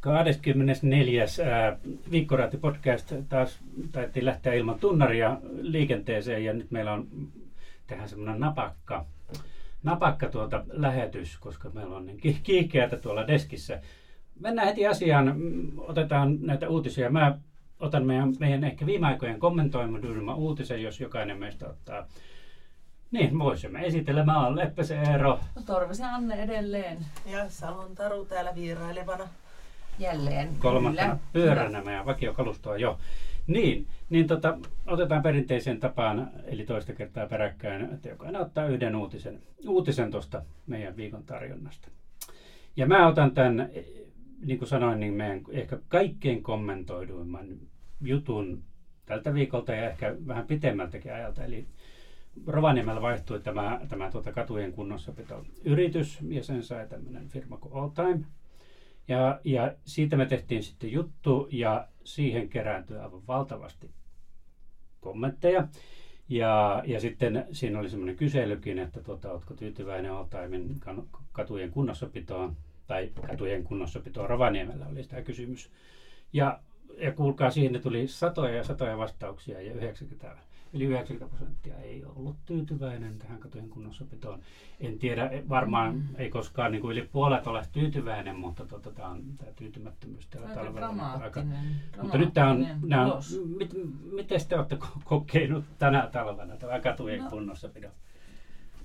24. Viikkoraati podcast taas taidettiin lähteä ilman tunnaria liikenteeseen ja nyt meillä on tähän semmoinen napakka, napakka tuota lähetys, koska meillä on niin kiihkeätä tuolla deskissä. Mennään heti asiaan, otetaan näitä uutisia. Mä otan meidän, meidän ehkä viime aikojen kommentoimadylmä uutisen, jos jokainen meistä ottaa niin, voisimme esitellä. Mä olen Leppäsen Eero. No, Torvisen Anne edelleen. Ja Salon Taru täällä vierailevana. Jälleen. Kolmantena pyöränä meidän vakiokalustoa jo. Niin, niin tota, otetaan perinteisen tapaan, eli toista kertaa peräkkäin, että jokainen ottaa yhden uutisen, uutisen tuosta meidän viikon tarjonnasta. Ja mä otan tämän, niin kuin sanoin, niin meidän ehkä kaikkein kommentoiduimman jutun tältä viikolta ja ehkä vähän pitemmältäkin ajalta. Eli Rovaniemellä vaihtui tämä, tämä tuota katujen kunnossapito yritys ja sen sai tämmöinen firma kuin All Time. Ja, ja siitä me tehtiin sitten juttu ja siihen kerääntyi aivan valtavasti kommentteja. Ja, ja sitten siinä oli semmoinen kyselykin, että tuota, oletko tyytyväinen Altaimin katujen kunnossapitoon, tai katujen kunnossapitoon Rovaniemellä oli tämä kysymys. Ja, ja kuulkaa, siihen tuli satoja ja satoja vastauksia ja 90 yli 90 prosenttia ei ollut tyytyväinen tähän katujen kunnossapitoon. En tiedä, varmaan mm. ei koskaan niin kuin yli puolet ole tyytyväinen, mutta tota, tämä on tämä tyytymättömyys tällä talvella. Aika, mutta nyt tämä on, nämä on mit, miten te olette kokenut tänä talvena tämä katujen no. kunnossapidon?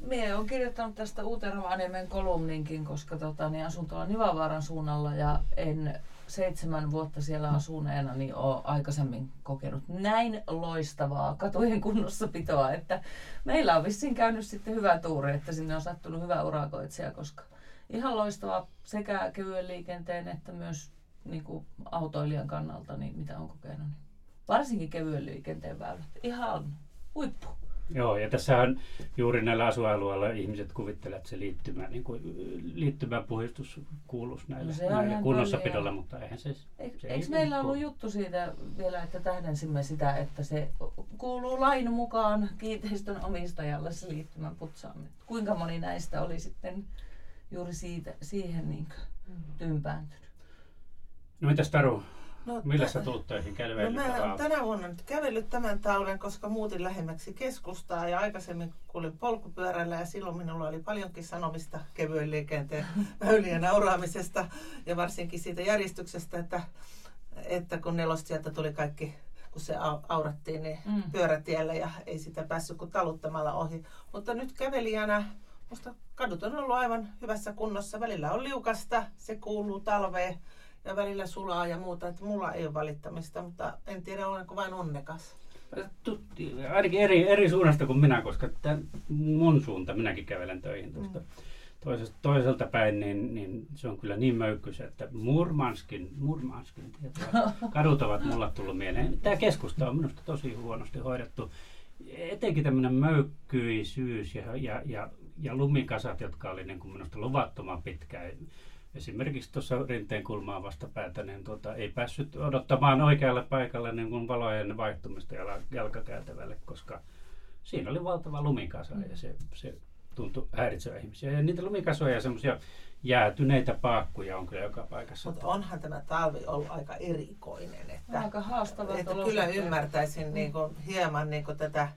Mie olen kirjoittanut tästä Uutervaaniemen kolumninkin, koska tota, niin asun tuolla Nivavaaran suunnalla ja en seitsemän vuotta siellä asuneena niin olen aikaisemmin kokenut näin loistavaa katujen kunnossapitoa, että meillä on vissiin käynyt sitten hyvä tuuri, että sinne on sattunut hyvä urakoitsija, koska ihan loistavaa sekä kevyen liikenteen että myös niin kuin autoilijan kannalta, niin mitä on kokenut. Niin varsinkin kevyen liikenteen väylät. Ihan huippu. Joo, ja tässähän juuri näillä asualueilla ihmiset kuvittelevat, että se liittymä, niin kuin, liittymäpuhistus kuuluisi näille, no näille kunnossapidolle, mutta eihän se, se Eikö meillä ollut juttu siitä vielä, että tähdensimme sitä, että se kuuluu lain mukaan kiinteistön omistajalle se liittymän putsaaminen? Kuinka moni näistä oli sitten juuri siitä, siihen niin mm. tympääntynyt? No mitäs Taru, No, Millä sä tulet töihin No mä tänä vuonna nyt kävellyt tämän talven, koska muutin lähemmäksi keskustaa ja aikaisemmin kuulin polkupyörällä ja silloin minulla oli paljonkin sanomista kevyen liikenteen väylien nauraamisesta ja varsinkin siitä järjestyksestä, että, että kun nelosta sieltä tuli kaikki kun se aurattiin niin mm. pyörätielle ja ei sitä päässyt kuin taluttamalla ohi. Mutta nyt kävelijänä Musta kadut on ollut aivan hyvässä kunnossa. Välillä on liukasta, se kuuluu talveen ja välillä sulaa ja muuta, että mulla ei ole valittamista, mutta en tiedä olenko vain onnekas. Ainakin eri, eri suunnasta kuin minä, koska tämän mun suunta, minäkin kävelen töihin tuosta mm. toisesta, toiselta päin, niin, niin se on kyllä niin möykkys, että Murmanskin, Murmanskin tietoa, kadut ovat mulla tullut mieleen. Tämä keskusta on minusta tosi huonosti hoidettu. Etenkin tämmöinen möykkyisyys ja, ja, ja, ja lumikasat, jotka oli niin kuin minusta luvattoman pitkään esimerkiksi tuossa rinteen kulmaa vastapäätä, niin tuota, ei päässyt odottamaan oikealle paikalle niin kuin valojen vaihtumista jalkakäytävälle, koska siinä oli valtava lumikasa ja se, se tuntui häiritsevä ihmisiä. Ja niitä lumikasoja ja semmoisia jäätyneitä paakkuja on kyllä joka paikassa. Mutta onhan tämä talvi ollut aika erikoinen. Että, aika haastava. Että kyllä ymmärtäisin niin kuin, hieman niin kuin tätä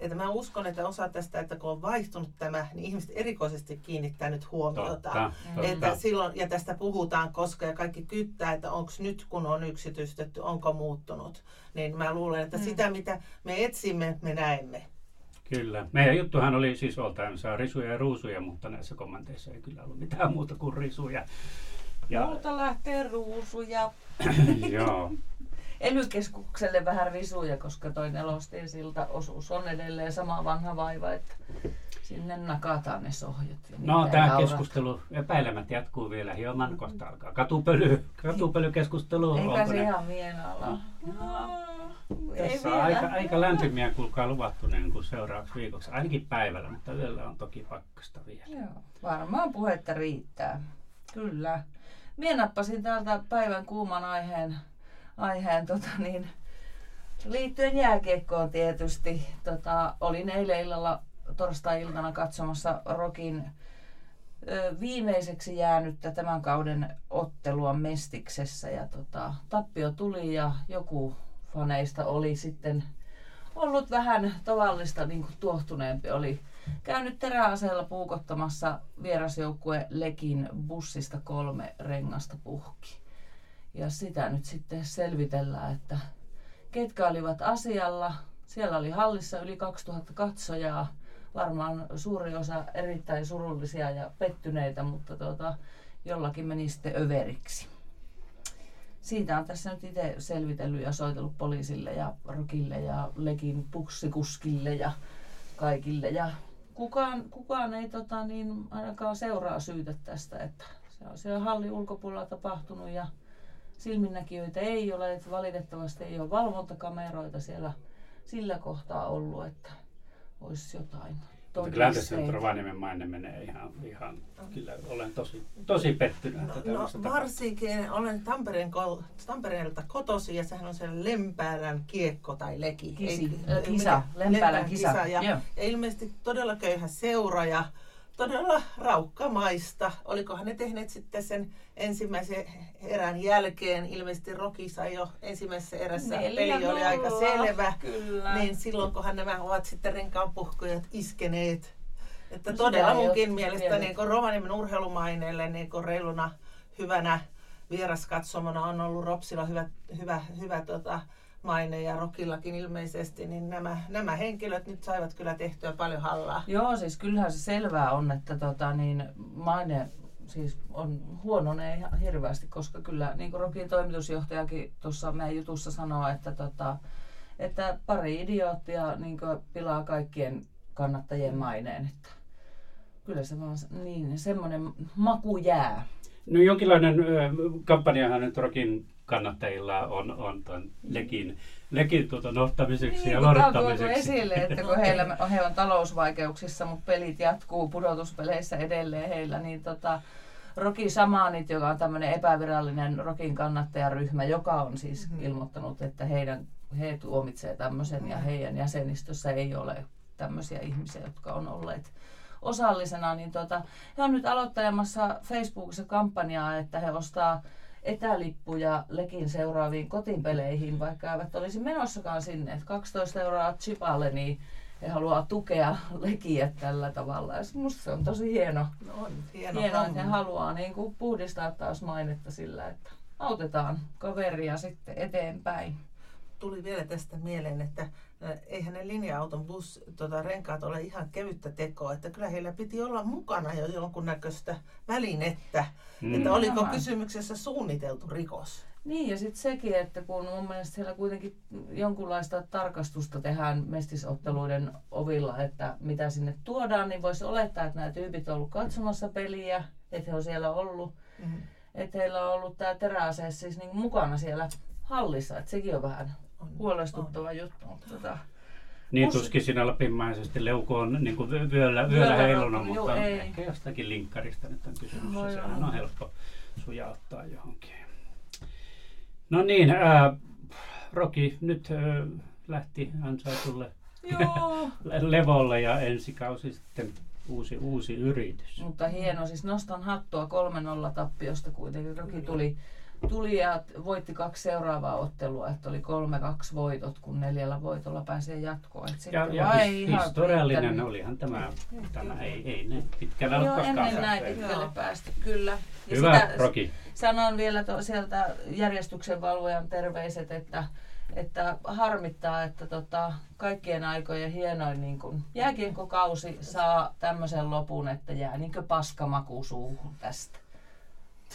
että mä uskon, että osa tästä, että kun on vaihtunut tämä, niin ihmiset erikoisesti kiinnittää nyt huomiota. Totta, että totta. Silloin, ja tästä puhutaan, koska ja kaikki kyttää, että onko nyt kun on yksityistetty, onko muuttunut. Niin mä luulen, että mm. sitä mitä me etsimme, me näemme. Kyllä. Meidän juttuhan oli siis oltaan saa risuja ja ruusuja, mutta näissä kommenteissa ei kyllä ollut mitään muuta kuin risuja. Ja... Multa lähtee ruusuja. Joo ely vähän risuja, koska toi nelostien silta osuus on edelleen sama vanha vaiva, että sinne nakataan ne sohjat. No tämä keskustelu epäilemättä jatkuu vielä hieman, kohta alkaa katupöly, katupölykeskustelu. Eikä se ihan mienala. No, tässä on aika, aika lämpimiä kuulkaa luvattu niin kuin seuraavaksi viikoksi, ainakin päivällä, mutta yöllä on toki pakkasta vielä. Joo, varmaan puhetta riittää. Kyllä. Mie nappasin täältä päivän kuuman aiheen aiheen tota, niin, liittyen jääkiekkoon tietysti. Tota, olin eilen illalla torstai-iltana katsomassa Rokin viimeiseksi jäänyttä tämän kauden ottelua Mestiksessä ja tota, tappio tuli ja joku faneista oli sitten ollut vähän tavallista niin kuin tuohtuneempi. Oli käynyt teräaseella puukottamassa vierasjoukkue Lekin bussista kolme rengasta puhki. Ja sitä nyt sitten selvitellään, että ketkä olivat asialla. Siellä oli hallissa yli 2000 katsojaa varmaan suuri osa erittäin surullisia ja pettyneitä, mutta tuota, jollakin meni sitten överiksi. Siitä on tässä nyt itse selvitellyt ja soitellut poliisille ja rokille ja lekin puksikuskille ja kaikille. Ja kukaan, kukaan ei tota, niin ainakaan seuraa syytä tästä, että se on siellä hallin ulkopuolella tapahtunut ja silminnäkijöitä ei ole, että valitettavasti ei ole valvontakameroita siellä sillä kohtaa ollut, että olisi jotain mutta kyllä tässä nyt Rovaniemen maine menee ihan, ihan kyllä olen tosi, tosi pettynyt. No, no varsinkin olen Tampereen, Tampereelta kotosi ja sehän on se Lempäälän kiekko tai leki. Kisi, Ei, kisa, Lempäälän kisa. kisa. Ja, ja ilmeisesti todella köyhä seura ja todella raukkamaista. Olikohan ne tehneet sitten sen ensimmäisen erän jälkeen, ilmeisesti Roki sai jo ensimmäisessä erässä, Neljä peli oli aika selvä, kyllä. niin silloin kunhan nämä ovat sitten renkaanpuhkujat iskeneet. Että no, todella munkin mielestä niin Rovaniemen urheilumaineelle niin reiluna hyvänä vieraskatsomona on ollut Ropsilla hyvä, hyvä, hyvä tota, maine ja Rokillakin ilmeisesti, niin nämä, nämä henkilöt nyt saivat kyllä tehtyä paljon hallaa. Joo, siis kyllähän se selvää on, että tota, niin maine siis on huononee ihan hirveästi, koska kyllä niin kuin Rokin toimitusjohtajakin tuossa meidän jutussa sanoo, että, tota, että pari idioottia niin pilaa kaikkien kannattajien maineen. Että kyllä se vaan niin, semmoinen maku jää. No jonkinlainen ö, kampanjahan nyt Rokin kannattajilla on, on tuon lekin, lekin tuota nostamiseksi niin, ja lohduttamiseksi. esille, että kun heillä, he on talousvaikeuksissa, mutta pelit jatkuu pudotuspeleissä edelleen heillä, niin tota, Roki Samanit, joka on tämmöinen epävirallinen Rokin kannattajaryhmä, joka on siis mm-hmm. ilmoittanut, että heidän, he tuomitsee tämmöisen ja heidän jäsenistössä ei ole tämmöisiä ihmisiä, jotka on olleet osallisena, niin tota, he on nyt aloittelemassa Facebookissa kampanjaa, että he ostaa etälippuja Lekin seuraaviin kotipeleihin, vaikka eivät olisi menossakaan sinne. Et 12 euroa chipalle, niin he haluaa tukea Lekiä tällä tavalla. Ja musta se on tosi hieno. No on, hieno, hieno että he haluaa niin kuin puhdistaa taas mainetta sillä, että autetaan kaveria sitten eteenpäin. Tuli vielä tästä mieleen, että eihän ne linja-auton bus, tota, renkaat ole ihan kevyttä tekoa, että kyllä heillä piti olla mukana jo jonkunnäköistä välinettä, mm. että oliko kysymyksessä suunniteltu rikos. Niin ja sitten sekin, että kun mun mielestä siellä kuitenkin jonkunlaista tarkastusta tehdään mestisotteluiden ovilla, että mitä sinne tuodaan, niin voisi olettaa, että nämä tyypit on ollut katsomassa peliä, että he on siellä ollut, mm. että heillä on ollut tämä teräase siis niin mukana siellä hallissa, että sekin on vähän on, huolestuttava on. juttu. Mutta tota, niin tuskin siinä lapimmaisesti leuko on niin kuin vyöllä, vyöllä heiluna, mutta ei. ehkä jostakin linkkarista nyt on kysymys. No, se on helppo sujauttaa johonkin. No niin, ää, Roki nyt ää, lähti ansaitulle levolle ja ensi kausi sitten uusi, uusi yritys. Mutta hieno, siis nostan hattua 3-0 tappiosta kuitenkin. Roki tuli tuli ja voitti kaksi seuraavaa ottelua, että oli kolme kaksi voitot, kun neljällä voitolla pääsee jatkoon. Et ja, ja his, historiallinen riittänyt. olihan tämä, tämä ei, ei ne pitkällä Joo, ennen näin pitkälle päästä, kyllä. Ja Hyvä, sitä, Roki. Sanon vielä to, sieltä järjestyksen valvojan terveiset, että että harmittaa, että tota, kaikkien aikojen hienoin niin kun jääkienkokausi saa tämmöisen lopun, että jää niin paskamaku suuhun tästä.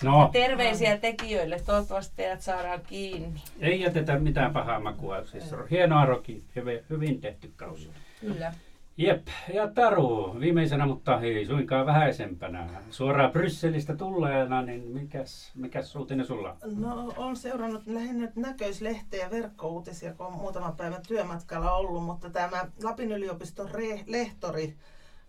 No. terveisiä tekijöille. Toivottavasti teidät saadaan kiinni. Ei jätetä mitään pahaa makua. Siis on hienoa roki. Hyvin, hyvin tehty kausi. Kyllä. Jep, ja Taru, viimeisenä, mutta ei suinkaan vähäisempänä. Suoraan Brysselistä tulleena, niin mikäs, mikäs uutinen sulla? No, olen seurannut lähinnä näköislehteä ja verkkouutisia, kun olen muutaman päivän työmatkalla ollut, mutta tämä Lapin yliopiston re- lehtori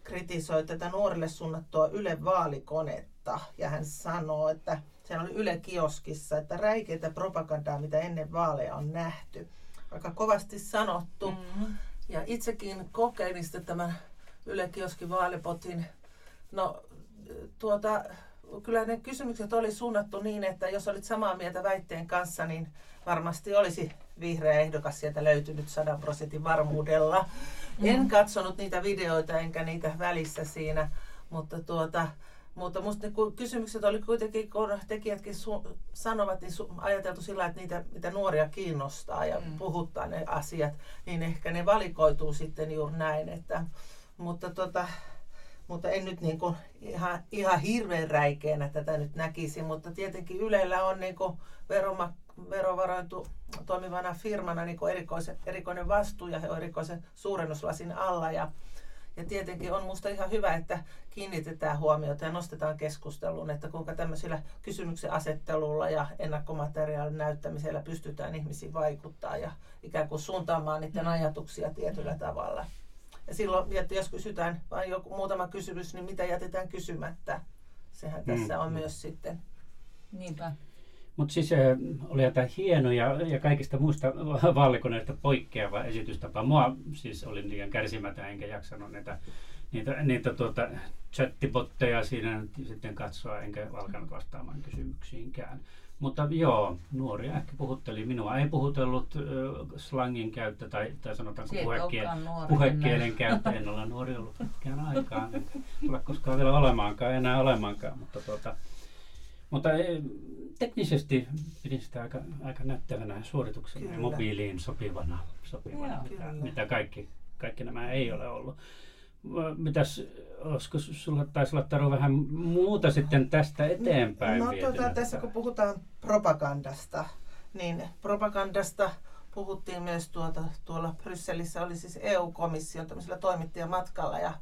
kritisoi tätä nuorille suunnattua Yle vaalikonetta vuotta ja hän sanoo, että se oli Yle Kioskissa, että räikeitä propagandaa, mitä ennen vaaleja on nähty. Aika kovasti sanottu. Mm-hmm. Ja itsekin kokeilin sitten tämän Yle Kioskin vaalipotin. No tuota, kyllä ne kysymykset oli suunnattu niin, että jos olit samaa mieltä väitteen kanssa, niin varmasti olisi vihreä ehdokas sieltä löytynyt sadan prosentin varmuudella. Mm. En katsonut niitä videoita enkä niitä välissä siinä, mutta tuota, mutta musta ne kysymykset oli kuitenkin, kun tekijätkin su- sanovat, niin su- ajateltu sillä, että niitä, mitä nuoria kiinnostaa ja mm. puhuttaa ne asiat, niin ehkä ne valikoituu sitten juuri näin. Että, mutta, tota, mutta en nyt niin kuin ihan, ihan hirveän räikeänä tätä nyt näkisi, mutta tietenkin Ylellä on niin kuin veroma, verovarointu toimivana firmana niin kuin erikoisen, erikoinen vastuu ja he on erikoisen suurennuslasin alla ja ja tietenkin on minusta ihan hyvä, että kiinnitetään huomiota ja nostetaan keskusteluun, että kuinka tämmöisillä kysymyksen asettelulla ja ennakkomateriaalin näyttämisellä pystytään ihmisiin vaikuttaa ja ikään kuin suuntaamaan niiden mm. ajatuksia tietyllä mm. tavalla. Ja silloin, että jos kysytään vain joku muutama kysymys, niin mitä jätetään kysymättä? Sehän mm. tässä on myös sitten. Niinpä. Mutta siis äh, oli tämä hieno ja, ja kaikista muista vaalikoneista poikkeava esitystapa. Mua siis olin liian kärsimätön enkä jaksanut niitä, niitä, niitä tuota, chattibotteja siinä sitten katsoa enkä alkanut vastaamaan kysymyksiinkään. Mutta joo, nuoria ehkä puhutteli minua. Ei puhutellut äh, slangin käyttö tai, tai sanotaanko puhekielen, puhekielen käyttö. En ole nuori ollut pitkään aikaan. En ole koskaan vielä olemaankaan, enää olemaankaan. Mutta tuota, mutta eh, teknisesti pidin sitä aika, aika näyttävänä suorituksena ja mobiiliin sopivana, sopivana mitä, mitä kaikki, kaikki nämä ei ole ollut. Mitäs, olisiko sulla taisi olla Taru vähän muuta sitten tästä eteenpäin? No tuota, tässä kun puhutaan propagandasta, niin propagandasta puhuttiin myös tuota, tuolla Brysselissä, oli siis EU-komission tämmöisellä toimittajamatkalla ja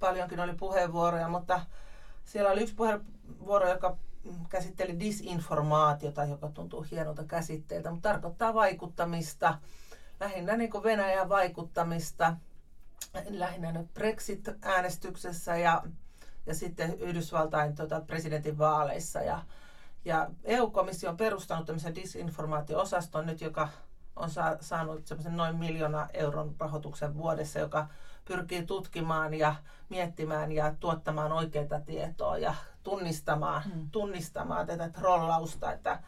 paljonkin oli puheenvuoroja, mutta siellä oli yksi puheenvuoro, joka käsitteli disinformaatiota, joka tuntuu hienolta käsitteeltä, mutta tarkoittaa vaikuttamista, lähinnä niin kuin Venäjän vaikuttamista, lähinnä nyt Brexit-äänestyksessä ja, ja sitten Yhdysvaltain tota, presidentin vaaleissa. Ja, ja EU-komissio on perustanut tämmöisen disinformaatio-osaston nyt, joka on saa, saanut semmoisen noin miljoona euron rahoituksen vuodessa, joka pyrkii tutkimaan ja miettimään ja tuottamaan oikeita tietoa. Ja tunnistamaan, mm. tunnistamaan tätä trollausta. Että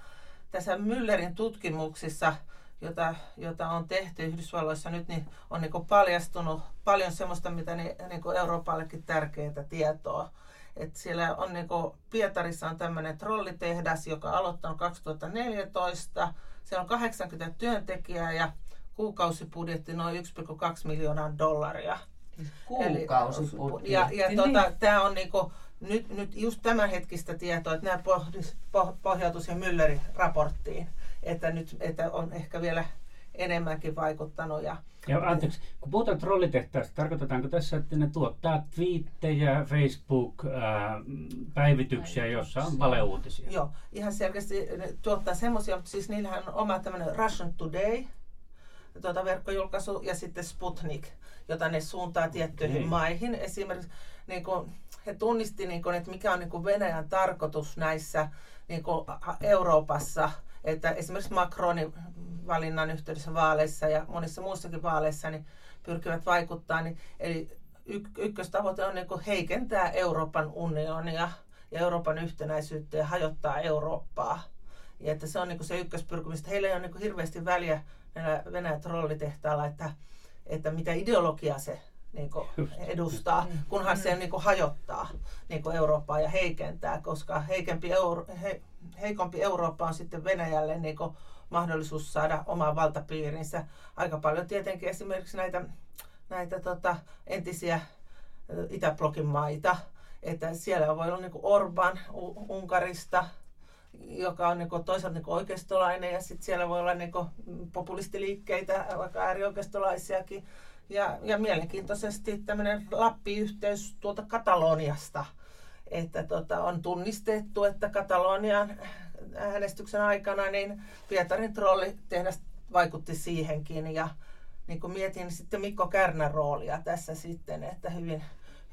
tässä Müllerin tutkimuksissa, jota, jota on tehty Yhdysvalloissa nyt, niin on niin paljastunut paljon sellaista, mitä niin, niin Euroopallekin tärkeää tietoa. Et siellä on niin Pietarissa on tämmöinen trollitehdas, joka aloittanut 2014. Siellä on 80 työntekijää ja kuukausibudjetti noin 1,2 miljoonaa dollaria. Kuukausibudjetti. Ja, ja niin. tota, tämä on niinku, nyt, nyt just tämänhetkistä tietoa, että nämä pohdis, siihen Müllerin raporttiin, että nyt että on ehkä vielä enemmänkin vaikuttanut. Ja, ja anteeksi, kun puhutaan trollitehtaasta, tarkoitetaanko tässä, että ne tuottaa twiittejä, Facebook-päivityksiä, jossa on valeuutisia? Joo, ihan selkeästi ne tuottaa semmoisia, mutta siis niillähän on oma tämmöinen Russian Today, tuota verkkojulkaisu, ja sitten Sputnik, jota ne suuntaa tiettyihin okay. maihin. Esimerkiksi niin kuin, he tunnisti, niin kuin, että mikä on niin kuin Venäjän tarkoitus näissä niin kuin Euroopassa, että esimerkiksi Macronin valinnan yhteydessä vaaleissa ja monissa muissakin vaaleissa niin pyrkivät vaikuttaa. Niin, eli ykköstavoite on niin kuin heikentää Euroopan unionia ja Euroopan yhtenäisyyttä ja hajottaa Eurooppaa. Ja että se on niin kuin se ykköspyrkimys. Heillä ei ole niin kuin hirveästi väliä Venäjän trollitehtaalla, että, että mitä ideologiaa se niin kuin edustaa, mm. kunhan se niin kuin hajottaa niin kuin Eurooppaa ja heikentää, koska heikempi Euro, he, heikompi Eurooppa on sitten Venäjälle niin kuin mahdollisuus saada omaa valtapiirinsä. Aika paljon tietenkin esimerkiksi näitä, näitä tota, entisiä Itäblokin maita, että siellä voi olla niin Orban Unkarista, joka on niin kuin toisaalta niin kuin oikeistolainen ja sitten siellä voi olla niin kuin populistiliikkeitä, vaikka äärioikeistolaisiakin ja, ja mielenkiintoisesti tämmöinen Lappi-yhteys tuolta Kataloniasta, että tota, on tunnistettu, että Katalonian äänestyksen aikana niin Pietarin trolli tehdas vaikutti siihenkin. Ja niin kuin mietin sitten Mikko Kärnän roolia tässä sitten, että hyvin,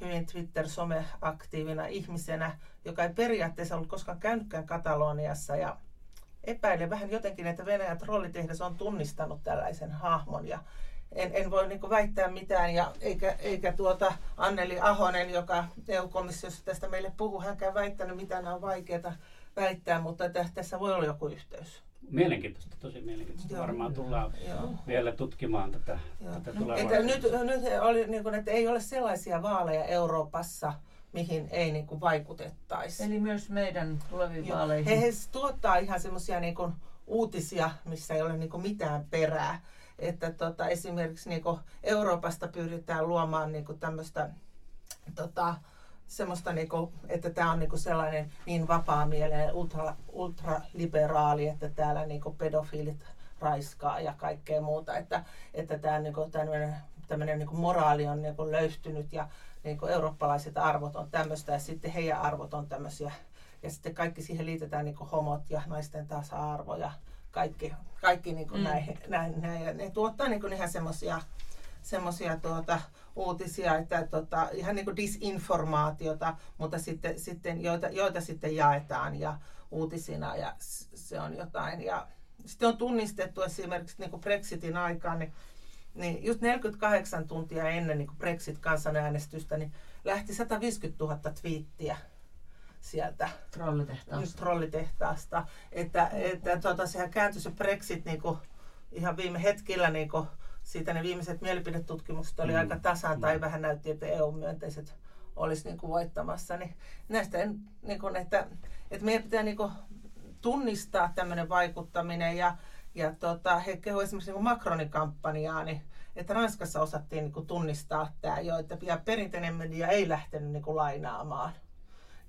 hyvin Twitter-some-aktiivina ihmisenä, joka ei periaatteessa ollut koskaan käynytkään Kataloniassa. Ja epäilen vähän jotenkin, että Venäjän trollitehdas on tunnistanut tällaisen hahmon. Ja en, en voi niin väittää mitään, ja eikä, eikä tuota Anneli Ahonen, joka EU-komissiossa tästä meille puhuu, hänkään väittänyt mitään, nämä on vaikeaa väittää, mutta tässä voi olla joku yhteys. Mielenkiintoista, tosi mielenkiintoista. Joo. Varmaan tullaan Joo. vielä tutkimaan tätä, tätä no, että nyt, nyt oli, niin kuin, että ei ole sellaisia vaaleja Euroopassa, mihin ei niin kuin, vaikutettaisi. Eli myös meidän tuleviin Joo. vaaleihin. He, he tuottaa ihan semmoisia niin uutisia, missä ei ole niin kuin, mitään perää. Että tota, esimerkiksi niin kuin, Euroopasta pyritään luomaan niin kuin, tämmöistä tota, semmoista, niinku, että tämä on niinku sellainen niin vapaamielinen, ultra, ultraliberaali, että täällä niinku pedofiilit raiskaa ja kaikkea muuta. Että, että tämä niinku, tämmöinen, tämmöinen niinku moraali on niinku löystynyt ja niinku eurooppalaiset arvot on tämmöistä ja sitten heidän arvot on tämmöisiä. Ja sitten kaikki siihen liitetään niinku homot ja naisten tasa-arvo ja kaikki, kaikki niinku mm. näin, näin, näin. Ja ne tuottaa niinku ihan semmoisia semmoisia tuota, uutisia, että tota, ihan niin kuin disinformaatiota, mutta sitten, sitten joita, joita sitten jaetaan ja uutisina ja se on jotain. Ja sitten on tunnistettu esimerkiksi niin kuin Brexitin aikaan, niin, niin just 48 tuntia ennen niin kuin Brexit-kansanäänestystä, niin lähti 150 000 twiittiä sieltä trollitehtaasta. trollitehtaasta. Että, että tota, sehän kääntyi se Brexit niin kuin, ihan viime hetkellä niin kuin, siitä ne viimeiset mielipidetutkimukset oli mm. aika tasan mm. tai vähän näytti, että EU-myönteiset olisi niin kuin voittamassa. Niin näistä, en, niin kuin, että, että meidän pitää niin kuin tunnistaa tämmöinen vaikuttaminen ja, ja tota, he kehuivat esimerkiksi niin Macronin kampanjaa, niin että Ranskassa osattiin niin kuin tunnistaa tämä jo, että perinteinen media ei lähtenyt niin kuin lainaamaan.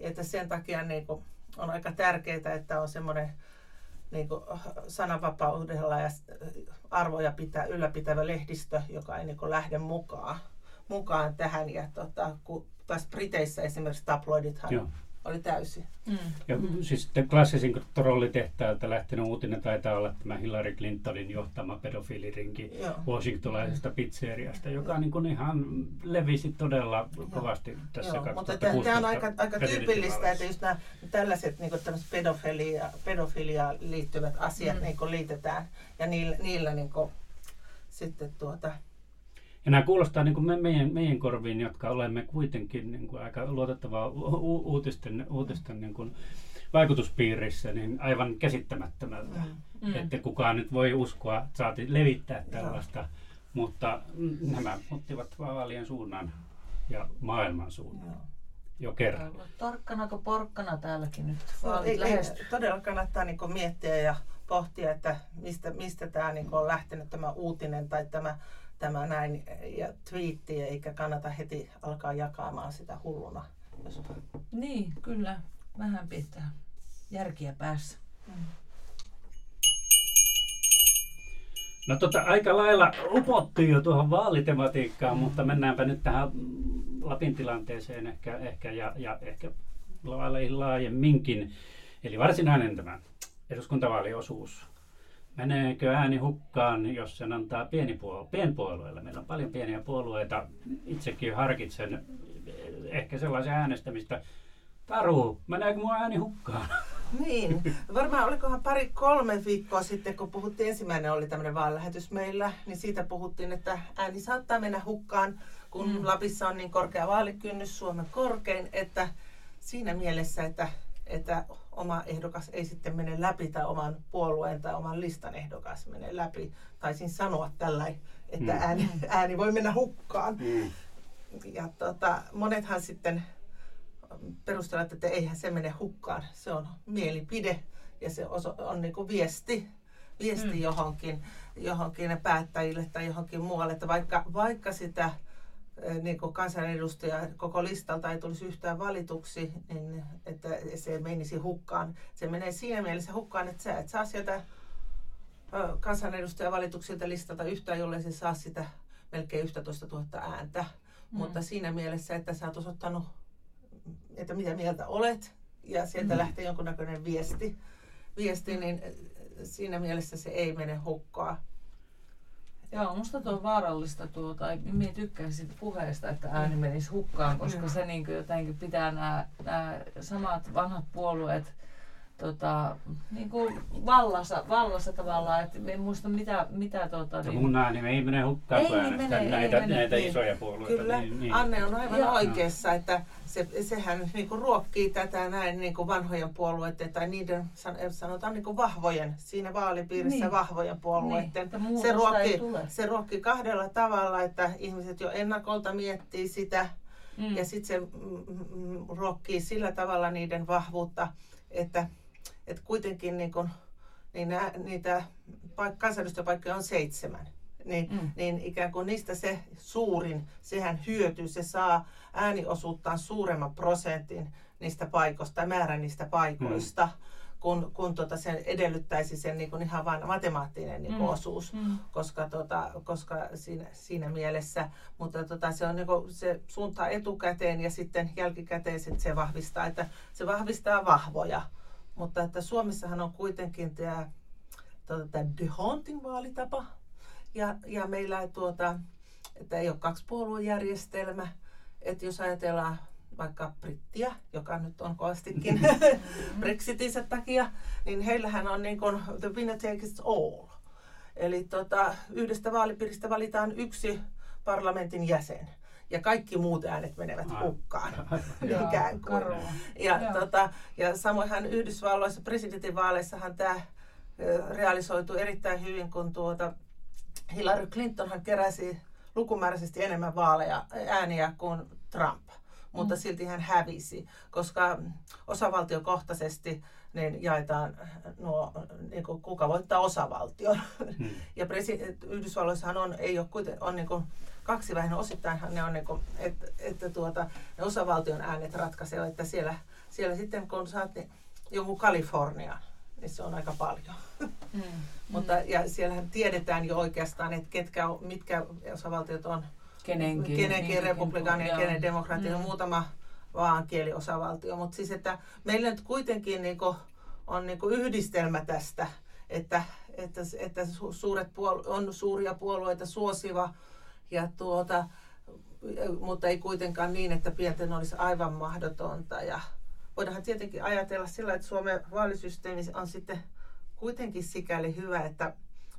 Että sen takia niin kuin on aika tärkeää, että on semmoinen niin kuin sananvapaudella ja arvoja pitää, ylläpitävä lehdistö, joka ei niin kuin lähde mukaan, mukaan tähän. Ja tota, kun taas Briteissä esimerkiksi tabloidithan Joo oli täysi. Mm. Ja siis klassisin trollitehtäältä lähtenyt uutinen taitaa olla tämä Hillary Clintonin johtama pedofiilirinki Joo. washingtonilaisesta pizzeriasta, joka niin kuin ihan levisi todella kovasti tässä Joo, Mutta tämä on aika, aika tyypillistä, että just nämä tällaiset niin pedofilia, pedofilia liittyvät asiat mm. niin liitetään ja niillä, niillä niin kuin, sitten tuota, ja nämä kuulostaa niin kuin me, meidän, meidän korviin, jotka olemme kuitenkin niin kuin aika luotettavaa u- uutisten, uutisten niin kuin vaikutuspiirissä, niin aivan käsittämättömältä. Mm. mm. Että kukaan nyt voi uskoa, saati levittää tällaista, Joo. mutta nämä ottivat vaalien suunnan ja maailman suunnan. Joo jo kerran. Tarkkana kuin porkkana täälläkin nyt no, ei, ei, todella kannattaa niin miettiä ja pohtia, että mistä, mistä tämä niin on lähtenyt tämä uutinen tai tämä tämä näin ja twiitti, eikä kannata heti alkaa jakamaan sitä hulluna. Jos... Niin, kyllä. Vähän pitää järkiä päässä. Mm. No tota, aika lailla upottiin jo tuohon vaalitematiikkaan, mm. mutta mennäänpä nyt tähän Lapin tilanteeseen ehkä, ehkä ja, ja ehkä laajemminkin. Eli varsinainen tämä eduskuntavaaliosuus Meneekö ääni hukkaan, jos sen antaa pienpuolueille? Meillä on paljon pieniä puolueita. Itsekin harkitsen ehkä sellaisen äänestämistä. Taru, meneekö mun ääni hukkaan? Niin, varmaan olikohan pari kolme viikkoa sitten, kun puhuttiin, ensimmäinen oli tämmöinen vaalilähetys meillä, niin siitä puhuttiin, että ääni saattaa mennä hukkaan, kun mm. Lapissa on niin korkea vaalikynnys, Suomen korkein, että siinä mielessä, että, että oma ehdokas ei sitten mene läpi tai oman puolueen tai oman listan ehdokas menee läpi. Taisin sanoa tällä, että mm. ääni, ääni voi mennä hukkaan. Mm. Ja tota, monethan sitten perustelevat, että eihän se mene hukkaan. Se on mielipide ja se on, niin kuin viesti, viesti mm. johonkin, johonkin päättäjille tai johonkin muualle. Että vaikka, vaikka sitä niin kuin kansanedustaja koko listalta ei tulisi yhtään valituksi, niin että se menisi hukkaan. Se menee siinä mielessä hukkaan, että sä et saa sieltä kansanedustajavalituksilta listalta yhtään, jollei se saa sitä melkein 11 000 ääntä. Mm. Mutta siinä mielessä, että sä oot osoittanut, että mitä mieltä olet, ja sieltä mm. lähtee jonkunnäköinen viesti, viesti, niin siinä mielessä se ei mene hukkaan. Joo, musta tuo on vaarallista tuo, tai minä tykkään siitä puheesta, että ääni menisi hukkaan, koska se niin jotenkin pitää nämä, nämä samat vanhat puolueet tota, niin kuin vallassa, vallassa tavallaan, että en muista mitä, mitä tota, niin, mun ääni ei mene hukkaan, kun äänestän näitä, mene, näitä niin. isoja puolueita. Kyllä, niin, niin. Anne on aivan Joo. oikeassa, että se, sehän niin kuin ruokkii tätä näin niin kuin vanhojen puolueiden tai niiden sanotaan niin kuin vahvojen, siinä vaalipiirissä niin. vahvojen puolueiden. Niin, se, ruokkii, se ruokkii kahdella tavalla, että ihmiset jo ennakolta miettii sitä mm. ja sitten se mm, mm, ruokkii sillä tavalla niiden vahvuutta, että että kuitenkin niin kun, niin nää, niitä paik- kansanedustajapaikkoja on seitsemän. Niin, mm. niin ikään kuin niistä se suurin, sehän hyötyy, se saa ääniosuuttaan suuremman prosentin niistä paikoista, määrän niistä paikoista. Mm kun, kun tota sen edellyttäisi sen niin kuin ihan vain matemaattinen niin kuin mm. osuus, mm. koska, tota, koska siinä, siinä mielessä, mutta tota, se, on, niin kuin, se suuntaa etukäteen ja sitten jälkikäteen sit se vahvistaa, että se vahvistaa vahvoja. Mutta että Suomessahan on kuitenkin tämä, tämä The Haunting-vaalitapa. Ja, ja meillä tuota, että ei ole kaksipuoluejärjestelmä. Että jos ajatellaan vaikka Brittiä, joka nyt on kovastikin Brexitinsä takia, niin heillähän on niin kuin the winner takes all. Eli tota, yhdestä vaalipiiristä valitaan yksi parlamentin jäsen ja kaikki muut äänet menevät hukkaan. ikään kuin. Ja, tota, ja samoinhan Yhdysvalloissa presidentinvaaleissahan tämä realisoitu erittäin hyvin, kun tuota Hillary Clintonhan keräsi lukumääräisesti enemmän vaaleja, ääniä kuin Trump. Mutta mm. silti hän hävisi, koska osavaltiokohtaisesti niin jaetaan nuo, niin kuin, kuka voittaa osavaltion. Hmm. Ja presi- Yhdysvalloissahan on, ei ole kuiten, on niin kuin, kaksi vähän osittainhan ne on, niin kuin, että, että tuota, ne osavaltion äänet ratkaisevat, että siellä, siellä sitten kun saat niin, jonkun Kalifornian, niin se on aika paljon. Mm. Mutta ja siellähän tiedetään jo oikeastaan, että ketkä, mitkä osavaltiot on kenenkin, kenenkin niin, republikaani ja kenen demokraattinen, mm. muutama vaan kieliosavaltio. Mutta siis, että meillä nyt kuitenkin niinku on niinku yhdistelmä tästä, että, että, että suuret puol- on suuria puolueita suosiva ja tuota, mutta ei kuitenkaan niin, että pienten olisi aivan mahdotonta. Ja voidaanhan tietenkin ajatella sillä, että Suomen vaalisysteemi on sitten kuitenkin sikäli hyvä, että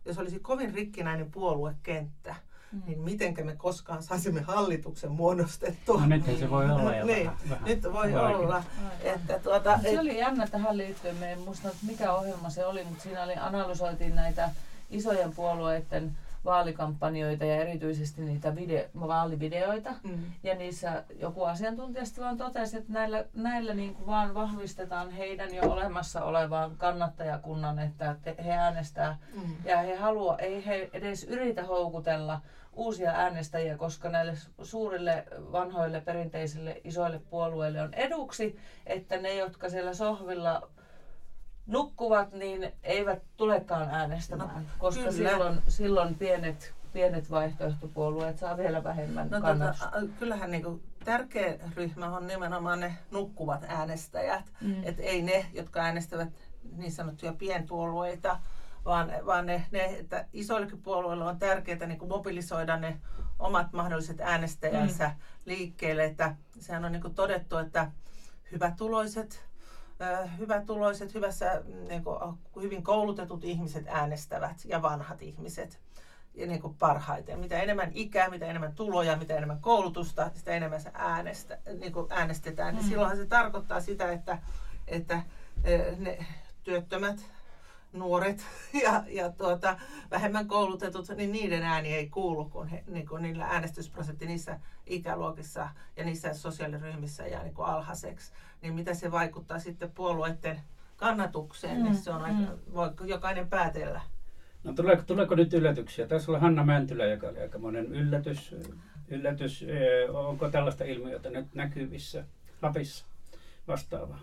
jos olisi kovin rikkinäinen puoluekenttä, mm. niin mitenkä me koskaan saisimme hallituksen muodostettua. No nyt se voi olla jo niin, vähän, Nyt voi vähän olla. Että tuota, se oli jännä tähän liittyen, me en muista mikä ohjelma se oli, mutta siinä oli, analysoitiin näitä isojen puolueiden vaalikampanjoita ja erityisesti niitä video, vaalivideoita. Mm. Ja niissä joku asiantuntija sitten vaan totesi, että näillä, näillä niin kuin vaan vahvistetaan heidän jo olemassa olevaan kannattajakunnan, että te, he äänestää. Mm. Ja he halua, ei he edes yritä houkutella uusia äänestäjiä, koska näille suurille, vanhoille, perinteisille, isoille puolueille on eduksi, että ne, jotka siellä sohvilla nukkuvat, niin eivät tulekaan äänestämään, no, koska silloin, silloin pienet, pienet vaihtoehtopuolueet saa vielä vähemmän no, kannatusta. Tota, kyllähän niin kuin, tärkeä ryhmä on nimenomaan ne nukkuvat äänestäjät, mm. et ei ne, jotka äänestävät niin sanottuja pienpuolueita, vaan, vaan ne, ne että isoillekin puolueille on tärkeää niin kuin mobilisoida ne omat mahdolliset äänestäjänsä mm. liikkeelle. Että sehän on niin kuin todettu, että hyvätuloiset hyvätuloiset, hyvässä, niin kuin, hyvin koulutetut ihmiset äänestävät ja vanhat ihmiset ja niin kuin parhaiten. Mitä enemmän ikää, mitä enemmän tuloja, mitä enemmän koulutusta, sitä enemmän se äänestä, niin kuin äänestetään. Mm. silloinhan se tarkoittaa sitä, että, että ne työttömät, nuoret ja, ja tuota, vähemmän koulutetut, niin niiden ääni ei kuulu, kun, he, niin kuin niillä äänestysprosentti niissä ikäluokissa ja niissä sosiaaliryhmissä jää niin kuin alhaiseksi. Niin mitä se vaikuttaa sitten puolueiden kannatukseen, niin mm, niin se on aika, mm. voi jokainen päätellä. No tuleeko, tuleeko nyt yllätyksiä? Tässä oli Hanna Mäntylä, joka oli aikamoinen yllätys. yllätys. Onko tällaista ilmiötä nyt näkyvissä Lapissa vastaavaa?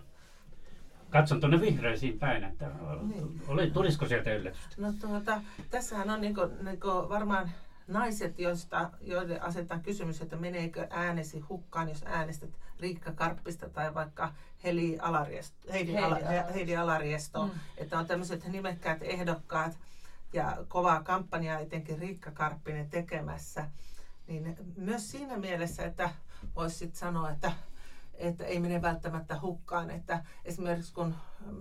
Katson tuonne vihreisiin päin, että niin. oli, tulisiko sieltä yllätystä? No tuota, tässähän on niinku, niinku varmaan naiset, joista, joille asetetaan kysymys, että meneekö äänesi hukkaan, jos äänestät Riikka Karppista tai vaikka Heli Alariesto, Heidi, Heidi, Ala, Heidi Alariesto. Mm. Että on tämmöiset nimekkäät ehdokkaat ja kovaa kampanjaa etenkin Riikka Karppinen tekemässä. Niin myös siinä mielessä, että voisi sanoa, että että ei mene välttämättä hukkaan. Että esimerkiksi kun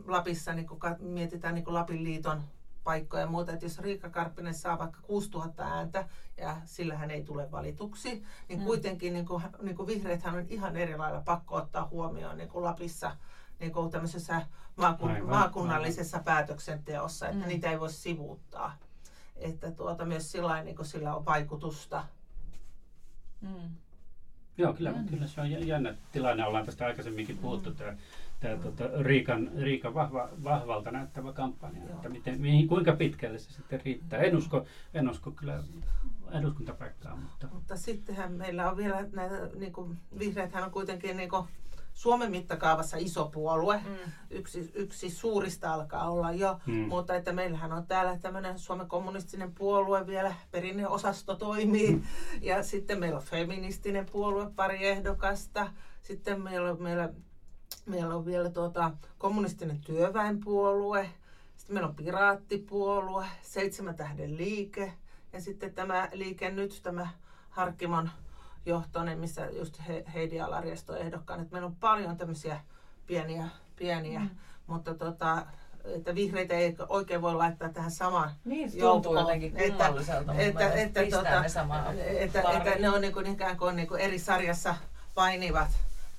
Lapissa niin kun mietitään niin kun Lapin liiton paikkoja ja muuta, että jos Riikka Karppinen saa vaikka 6000 ääntä ja sillä hän ei tule valituksi, niin mm. kuitenkin niin kuin, niin kuin vihreäthän on ihan eri lailla pakko ottaa huomioon niin kuin Lapissa niin kuin tämmöisessä maakun, aivan, maakunnallisessa aivan. päätöksenteossa, että mm. niitä ei voi sivuuttaa. Että tuota, myös sillä, niin kuin sillä on vaikutusta. Mm. Joo, kyllä, mm. kyllä se on jännä tilanne. Ollaan tästä aikaisemminkin puhuttu. Mm. Tämä tämä tota, Riikan, Riikan vahva, vahvalta näyttävä kampanja, Joo. että miten, mihin, kuinka pitkälle se sitten riittää. En usko, en usko kyllä eduskuntapaikkaa. Mutta, mutta sittenhän meillä on vielä näitä, niin kuin, vihreäthän on kuitenkin niin kuin, Suomen mittakaavassa iso puolue. Mm. Yksi, yksi suurista alkaa olla jo, mm. mutta että meillähän on täällä tämmöinen Suomen kommunistinen puolue vielä, perinneosasto toimii. Mm. Ja sitten meillä on feministinen puolue, pari ehdokasta. Sitten meillä on, meillä Meillä on vielä tuota, kommunistinen työväenpuolue, sitten meillä on piraattipuolue, seitsemän tähden liike ja sitten tämä liike nyt, tämä Harkimon johtoinen, missä just Heidi Alariesto ehdokkaan. Että meillä on paljon tämmöisiä pieniä, pieniä mm. mutta tota, että vihreitä ei oikein voi laittaa tähän samaan Niin, se tuntuu jotenkin kummalliselta, että, että, että, tota, ne että, että, ne on niin kuin, ikään kuin, niin kuin eri sarjassa painivat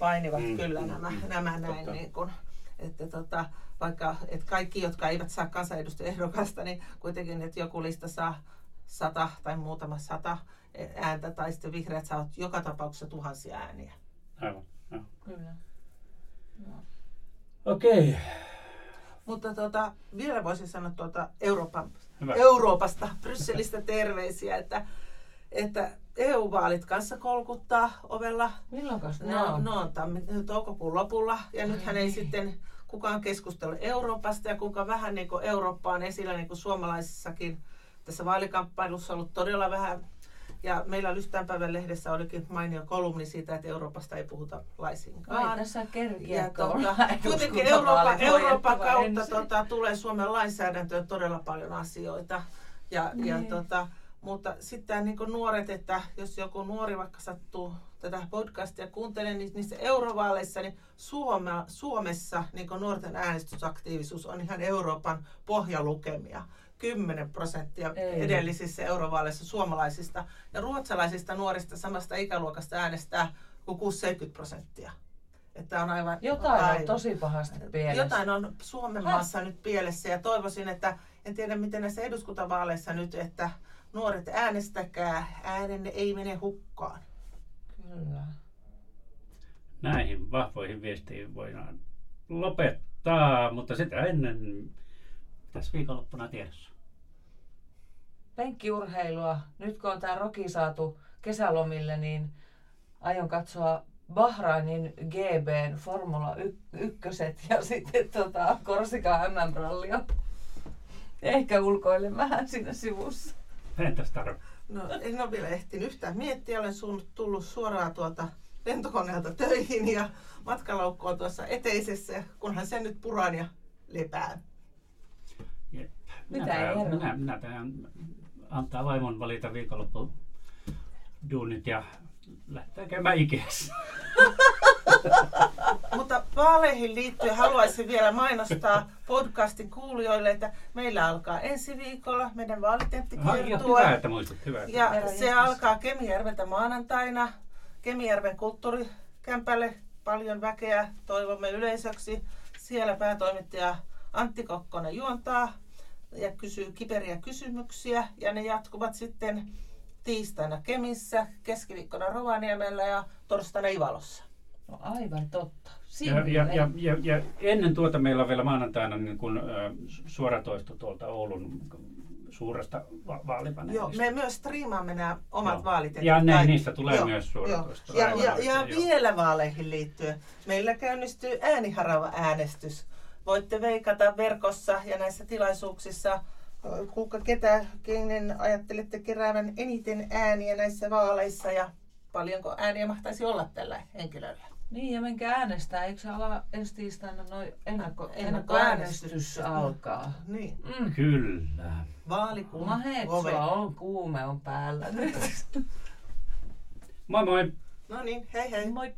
painivat mm, kyllä mm, nämä, mm, nämä näin. Niin kuin, että tota, vaikka että kaikki, jotka eivät saa kansanedustajaehdokasta, niin kuitenkin, että joku lista saa sata tai muutama sata ääntä, tai sitten vihreät saavat joka tapauksessa tuhansia ääniä. Aivan, no. Kyllä. No. Okei. Okay. Mutta tota, vielä voisin sanoa tuota Euroopan, Euroopasta, Brysselistä terveisiä, että, että EU-vaalit kanssa kolkuttaa ovella. Milloin ne on? No, on tammi- toukokuun lopulla. Ja nythän ei sitten kukaan keskustele Euroopasta ja kuinka vähän niin kuin Eurooppa on esillä niin kuin suomalaisissakin. Tässä vaalikamppailussa on ollut todella vähän. Ja meillä Lystäänpäivän lehdessä olikin mainio kolumni siitä, että Euroopasta ei puhuta laisinkaan. Ai, tässä kerkiä tuota, Kuitenkin Eurooppa, Euroopan kautta tuota, tulee Suomen lainsäädäntöön todella paljon asioita. Ja, niin. ja tuota, mutta sitten niin nuoret, että jos joku nuori vaikka sattuu tätä podcastia kuuntelee, niin niissä eurovaaleissa, niin Suome, Suomessa niin nuorten äänestysaktiivisuus on ihan Euroopan pohjalukemia. 10 prosenttia Ei. edellisissä eurovaaleissa suomalaisista ja ruotsalaisista nuorista samasta ikäluokasta äänestää kuin 70 prosenttia. Että on aivan, jotain aivan, on tosi pahasti pielessä. Jotain on Suomen maassa nyt pielessä ja toivoisin, että en tiedä miten näissä eduskuntavaaleissa nyt, että nuoret äänestäkää, äänenne ei mene hukkaan. Kyllä. Näihin vahvoihin viestiin voidaan lopettaa, mutta sitä ennen tässä viikonloppuna tiedossa. Penkkiurheilua. Nyt kun on tämä roki saatu kesälomille, niin aion katsoa Bahrainin GBn Formula 1 ja sitten tota, Korsika MM-rallia. Ehkä ulkoilen vähän siinä sivussa. Entäs Taro? No en ole vielä ehtinyt yhtään miettiä. Olen sun tullut suoraan tuolta lentokoneelta töihin ja matkalaukku on tuossa eteisessä, kunhan sen nyt puran ja lepään. Jep. Minä, Mitä minä, minä antaa vaimon valita viikonloppu duunit ja lähtee käymään Ikeassa. Mutta vaaleihin liittyen haluaisin vielä mainostaa podcastin kuulijoille, että meillä alkaa ensi viikolla meidän vaalitenttikiertue. Hyvä, että muistat. Hyvä, ja Herra se Jeesus. alkaa Kemijärveltä maanantaina. Kemijärven kulttuurikämpälle paljon väkeä toivomme yleisöksi. Siellä päätoimittaja Antti Kokkonen juontaa ja kysyy kiperiä kysymyksiä ja ne jatkuvat sitten tiistaina Kemissä, keskiviikkona Rovaniemellä ja torstaina Ivalossa. No aivan totta. Ja, ja, ja, ja, ja ennen tuota meillä on vielä maanantaina niin kun, äh, suoratoisto tuolta Oulun suuresta va- vaalipaneelista. Joo, me myös striimaamme nämä omat Joo. vaalit. Ja ne, niistä tulee joo, myös suoratoisto. Ja, ja, ja, ja vielä vaaleihin liittyen. Meillä käynnistyy ääniharava äänestys. Voitte veikata verkossa ja näissä tilaisuuksissa kuka ketä, kenen ajattelette keräävän eniten ääniä näissä vaaleissa ja paljonko ääniä mahtaisi olla tällä henkilöllä? Niin, ja menkää äänestää. Eikö se ala ensi tiistaina noin ennakko, ennakkoäänestys alkaa? Niin. Mm. Kyllä. Vaalikuun Mahetsua on kuume on päällä nyt. moi moi. No niin, hei hei. Moi.